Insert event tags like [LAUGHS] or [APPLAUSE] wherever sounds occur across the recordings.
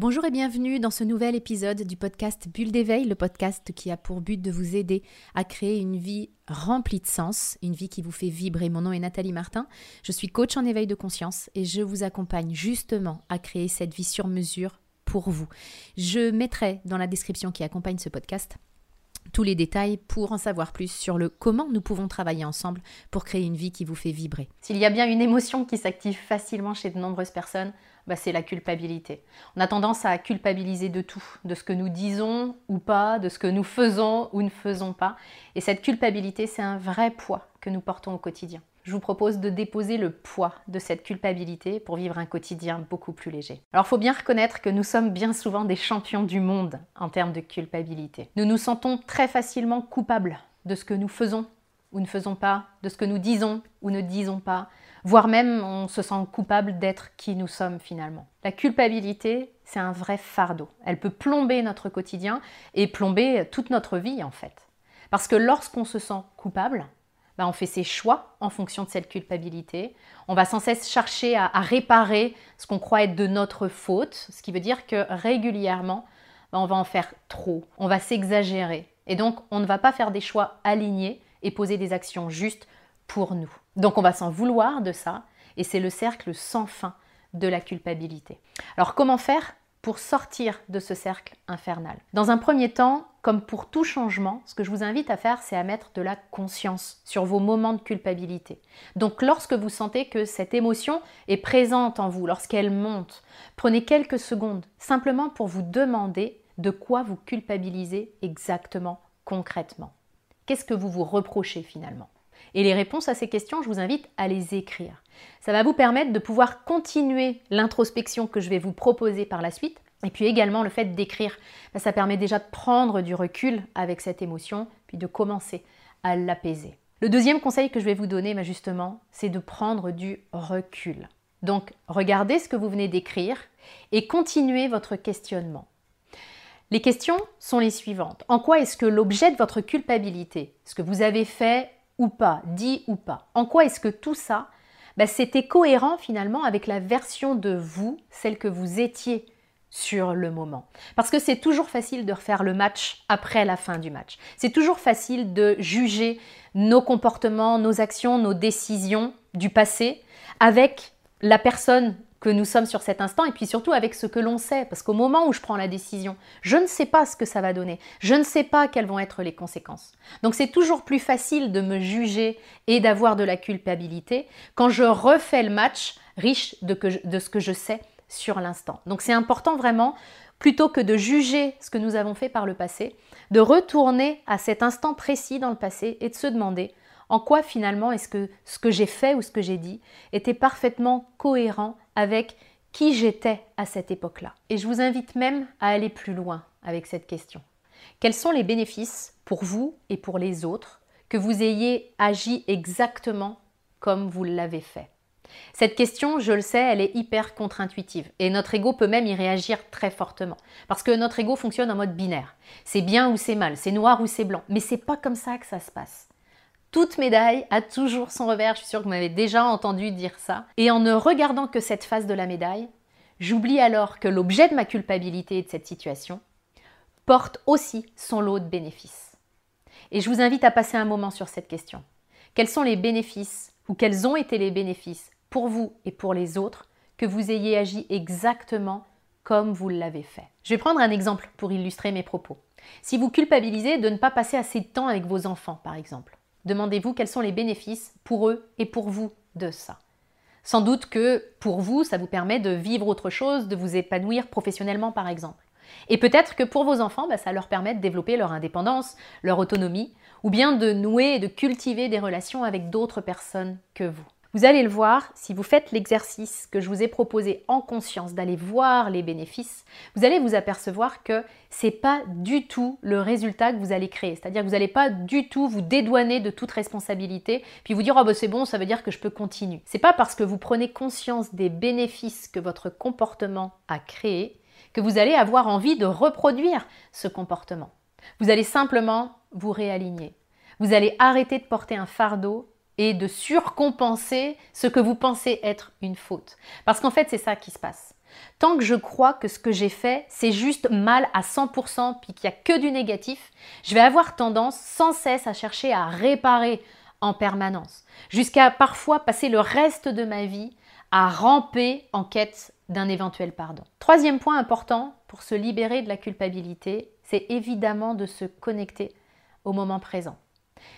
Bonjour et bienvenue dans ce nouvel épisode du podcast Bulle d'éveil, le podcast qui a pour but de vous aider à créer une vie remplie de sens, une vie qui vous fait vibrer. Mon nom est Nathalie Martin, je suis coach en éveil de conscience et je vous accompagne justement à créer cette vie sur mesure pour vous. Je mettrai dans la description qui accompagne ce podcast tous les détails pour en savoir plus sur le comment nous pouvons travailler ensemble pour créer une vie qui vous fait vibrer. S'il y a bien une émotion qui s'active facilement chez de nombreuses personnes, bah, c'est la culpabilité. On a tendance à culpabiliser de tout, de ce que nous disons ou pas, de ce que nous faisons ou ne faisons pas. Et cette culpabilité, c'est un vrai poids que nous portons au quotidien. Je vous propose de déposer le poids de cette culpabilité pour vivre un quotidien beaucoup plus léger. Alors il faut bien reconnaître que nous sommes bien souvent des champions du monde en termes de culpabilité. Nous nous sentons très facilement coupables de ce que nous faisons ou ne faisons pas, de ce que nous disons ou ne disons pas, voire même on se sent coupable d'être qui nous sommes finalement. La culpabilité, c'est un vrai fardeau. Elle peut plomber notre quotidien et plomber toute notre vie en fait. Parce que lorsqu'on se sent coupable, ben, on fait ses choix en fonction de cette culpabilité. On va sans cesse chercher à, réparer ce qu'on croit être de notre faute, ce qui veut dire que régulièrement, ben, on va en faire trop, on va s'exagérer. Et donc, on ne va pas faire des choix alignés et poser des actions justes pour nous. Donc on va s'en vouloir de ça, et c'est le cercle sans fin de la culpabilité. Alors comment faire pour sortir de ce cercle infernal? Dans un premier temps, comme pour tout changement, ce que je vous invite à faire, c'est à mettre de la conscience sur vos moments de culpabilité. Donc lorsque vous sentez que cette émotion est présente en vous, lorsqu'elle monte, prenez quelques secondes simplement pour vous demander de quoi vous culpabilisez exactement, concrètement. Qu'est-ce que vous vous reprochez finalement? Et les réponses à ces questions, je vous invite à les écrire. Ça va vous permettre de pouvoir continuer l'introspection que je vais vous proposer par la suite. Et puis également le fait d'écrire, bah, ça permet déjà de prendre du recul avec cette émotion, puis de commencer à l'apaiser. Le deuxième conseil que je vais vous donner, bah, justement, c'est de prendre du recul. Donc regardez ce que vous venez d'écrire et continuez votre questionnement. Les questions sont les suivantes. En quoi est-ce que l'objet de votre culpabilité, ce que vous avez fait ou pas, dit ou pas. En quoi est-ce que tout ça, bah, c'était cohérent finalement avec la version de vous, celle que vous étiez sur le moment? Parce que c'est toujours facile de refaire le match après la fin du match. C'est toujours facile de juger nos comportements, nos actions, nos décisions du passé avec la personne que nous sommes sur cet instant et puis surtout avec ce que l'on sait. Parce qu'au moment où je prends la décision, je ne sais pas ce que ça va donner. Je ne sais pas quelles vont être les conséquences. Donc c'est toujours plus facile de me juger et d'avoir de la culpabilité quand je refais le match riche de, ce que je sais sur l'instant. Donc c'est important vraiment, plutôt que de juger ce que nous avons fait par le passé, de retourner à cet instant précis dans le passé et de se demander en quoi finalement est-ce que ce que j'ai fait ou ce que j'ai dit était parfaitement cohérent avec qui j'étais à cette époque-là. Et je vous invite même à aller plus loin avec cette question. Quels sont les bénéfices pour vous et pour les autres que vous ayez agi exactement comme vous l'avez fait? Cette question, je le sais, elle est hyper contre-intuitive et notre ego peut même y réagir très fortement parce que notre ego fonctionne en mode binaire. C'est bien ou c'est mal, c'est noir ou c'est blanc, mais c'est pas comme ça que ça se passe. Toute médaille a toujours son revers, je suis sûre que vous m'avez déjà entendu dire ça. Et en ne regardant que cette face de la médaille, j'oublie alors que l'objet de ma culpabilité et de cette situation porte aussi son lot de bénéfices. Et je vous invite à passer un moment sur cette question. Quels sont les bénéfices ou quels ont été les bénéfices pour vous et pour les autres que vous ayez agi exactement comme vous l'avez fait? Je vais prendre un exemple pour illustrer mes propos. Si vous culpabilisez de ne pas passer assez de temps avec vos enfants, par exemple, Demandez-vous quels sont les bénéfices pour eux et pour vous de ça. Sans doute que pour vous, ça vous permet de vivre autre chose, de vous épanouir professionnellement par exemple. Et peut-être que pour vos enfants, bah, ça leur permet de développer leur indépendance, leur autonomie, ou bien de nouer et de cultiver des relations avec d'autres personnes que vous. Vous allez le voir, si vous faites l'exercice que je vous ai proposé en conscience d'aller voir les bénéfices, vous allez vous apercevoir que c'est pas du tout le résultat que vous allez créer. C'est-à-dire que vous n'allez pas du tout vous dédouaner de toute responsabilité, puis vous dire oh bah c'est bon, ça veut dire que je peux continuer. C'est pas parce que vous prenez conscience des bénéfices que votre comportement a créé que vous allez avoir envie de reproduire ce comportement. Vous allez simplement vous réaligner. Vous allez arrêter de porter un fardeau et de surcompenser ce que vous pensez être une faute. Parce qu'en fait, c'est ça qui se passe. Tant que je crois que ce que j'ai fait, c'est juste mal à 100%, puis qu'il n'y a que du négatif, je vais avoir tendance sans cesse à chercher à réparer en permanence, jusqu'à parfois passer le reste de ma vie à ramper en quête d'un éventuel pardon. Troisième point important pour se libérer de la culpabilité, c'est évidemment de se connecter au moment présent.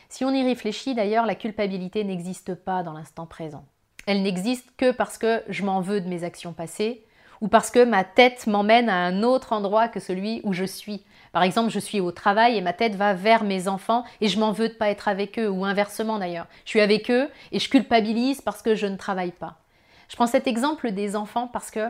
Si on y réfléchit d'ailleurs, la culpabilité n'existe pas dans l'instant présent. Elle n'existe que parce que je m'en veux de mes actions passées ou parce que ma tête m'emmène à un autre endroit que celui où je suis. Par exemple, je suis au travail et ma tête va vers mes enfants et je m'en veux de ne pas être avec eux, ou inversement d'ailleurs. Je suis avec eux et je culpabilise parce que je ne travaille pas. Je prends cet exemple des enfants parce que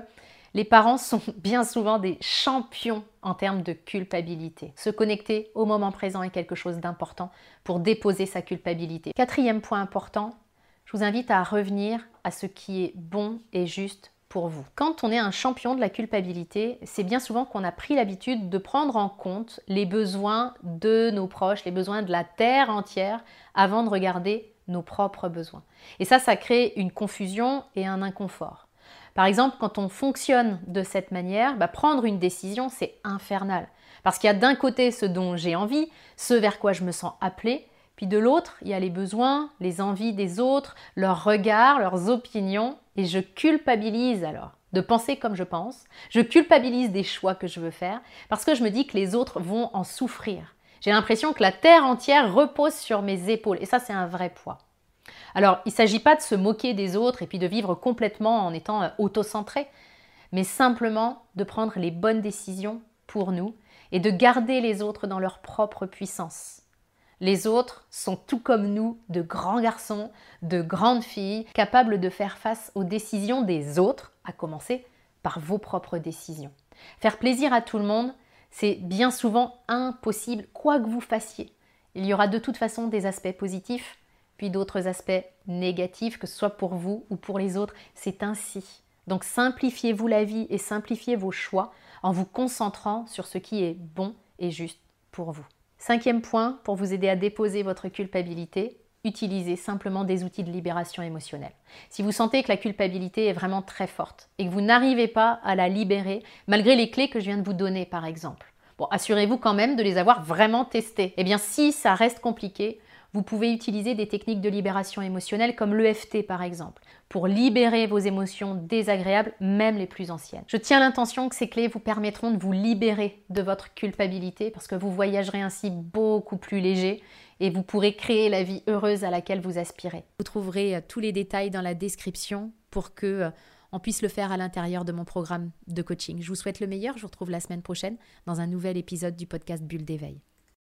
les parents sont [LAUGHS] bien souvent des champions en termes de culpabilité. Se connecter au moment présent est quelque chose d'important pour déposer sa culpabilité. Quatrième point important, je vous invite à revenir à ce qui est bon et juste pour vous. Quand on est un champion de la culpabilité, c'est bien souvent qu'on a pris l'habitude de prendre en compte les besoins de nos proches, les besoins de la terre entière, avant de regarder nos propres besoins. Et ça, ça crée une confusion et un inconfort. Par exemple, quand on fonctionne de cette manière, bah, prendre une décision, c'est infernal. Parce qu'il y a d'un côté ce dont j'ai envie, ce vers quoi je me sens appelé, puis de l'autre, il y a les besoins, les envies des autres, leurs regards, leurs opinions, et je culpabilise alors de penser comme je pense, je culpabilise des choix que je veux faire, parce que je me dis que les autres vont en souffrir. J'ai l'impression que la terre entière repose sur mes épaules, et ça c'est un vrai poids. Alors, il ne s'agit pas de se moquer des autres et puis de vivre complètement en étant euh, auto-centré, mais simplement de prendre les bonnes décisions pour nous et de garder les autres dans leur propre puissance. Les autres sont tout comme nous de grands garçons, de grandes filles, capables de faire face aux décisions des autres, à commencer par vos propres décisions. Faire plaisir à tout le monde, c'est bien souvent impossible, quoi que vous fassiez. Il y aura de toute façon des aspects positifs, d'autres aspects négatifs, que ce soit pour vous ou pour les autres. C'est ainsi. Donc simplifiez-vous la vie et simplifiez vos choix en vous concentrant sur ce qui est bon et juste pour vous. Cinquième point, pour vous aider à déposer votre culpabilité, utilisez simplement des outils de libération émotionnelle. Si vous sentez que la culpabilité est vraiment très forte et que vous n'arrivez pas à la libérer, malgré les clés que je viens de vous donner par exemple, bon, assurez-vous quand même de les avoir vraiment testées. Eh bien, si ça reste compliqué, vous pouvez utiliser des techniques de libération émotionnelle comme l'EFT par exemple, pour libérer vos émotions désagréables, même les plus anciennes. Je tiens l'intention que ces clés vous permettront de vous libérer de votre culpabilité parce que vous voyagerez ainsi beaucoup plus léger et vous pourrez créer la vie heureuse à laquelle vous aspirez. Vous trouverez euh, tous les détails dans la description pour que euh, on puisse le faire à l'intérieur de mon programme de coaching. Je vous souhaite le meilleur, je vous retrouve la semaine prochaine dans un nouvel épisode du podcast Bulle d'éveil.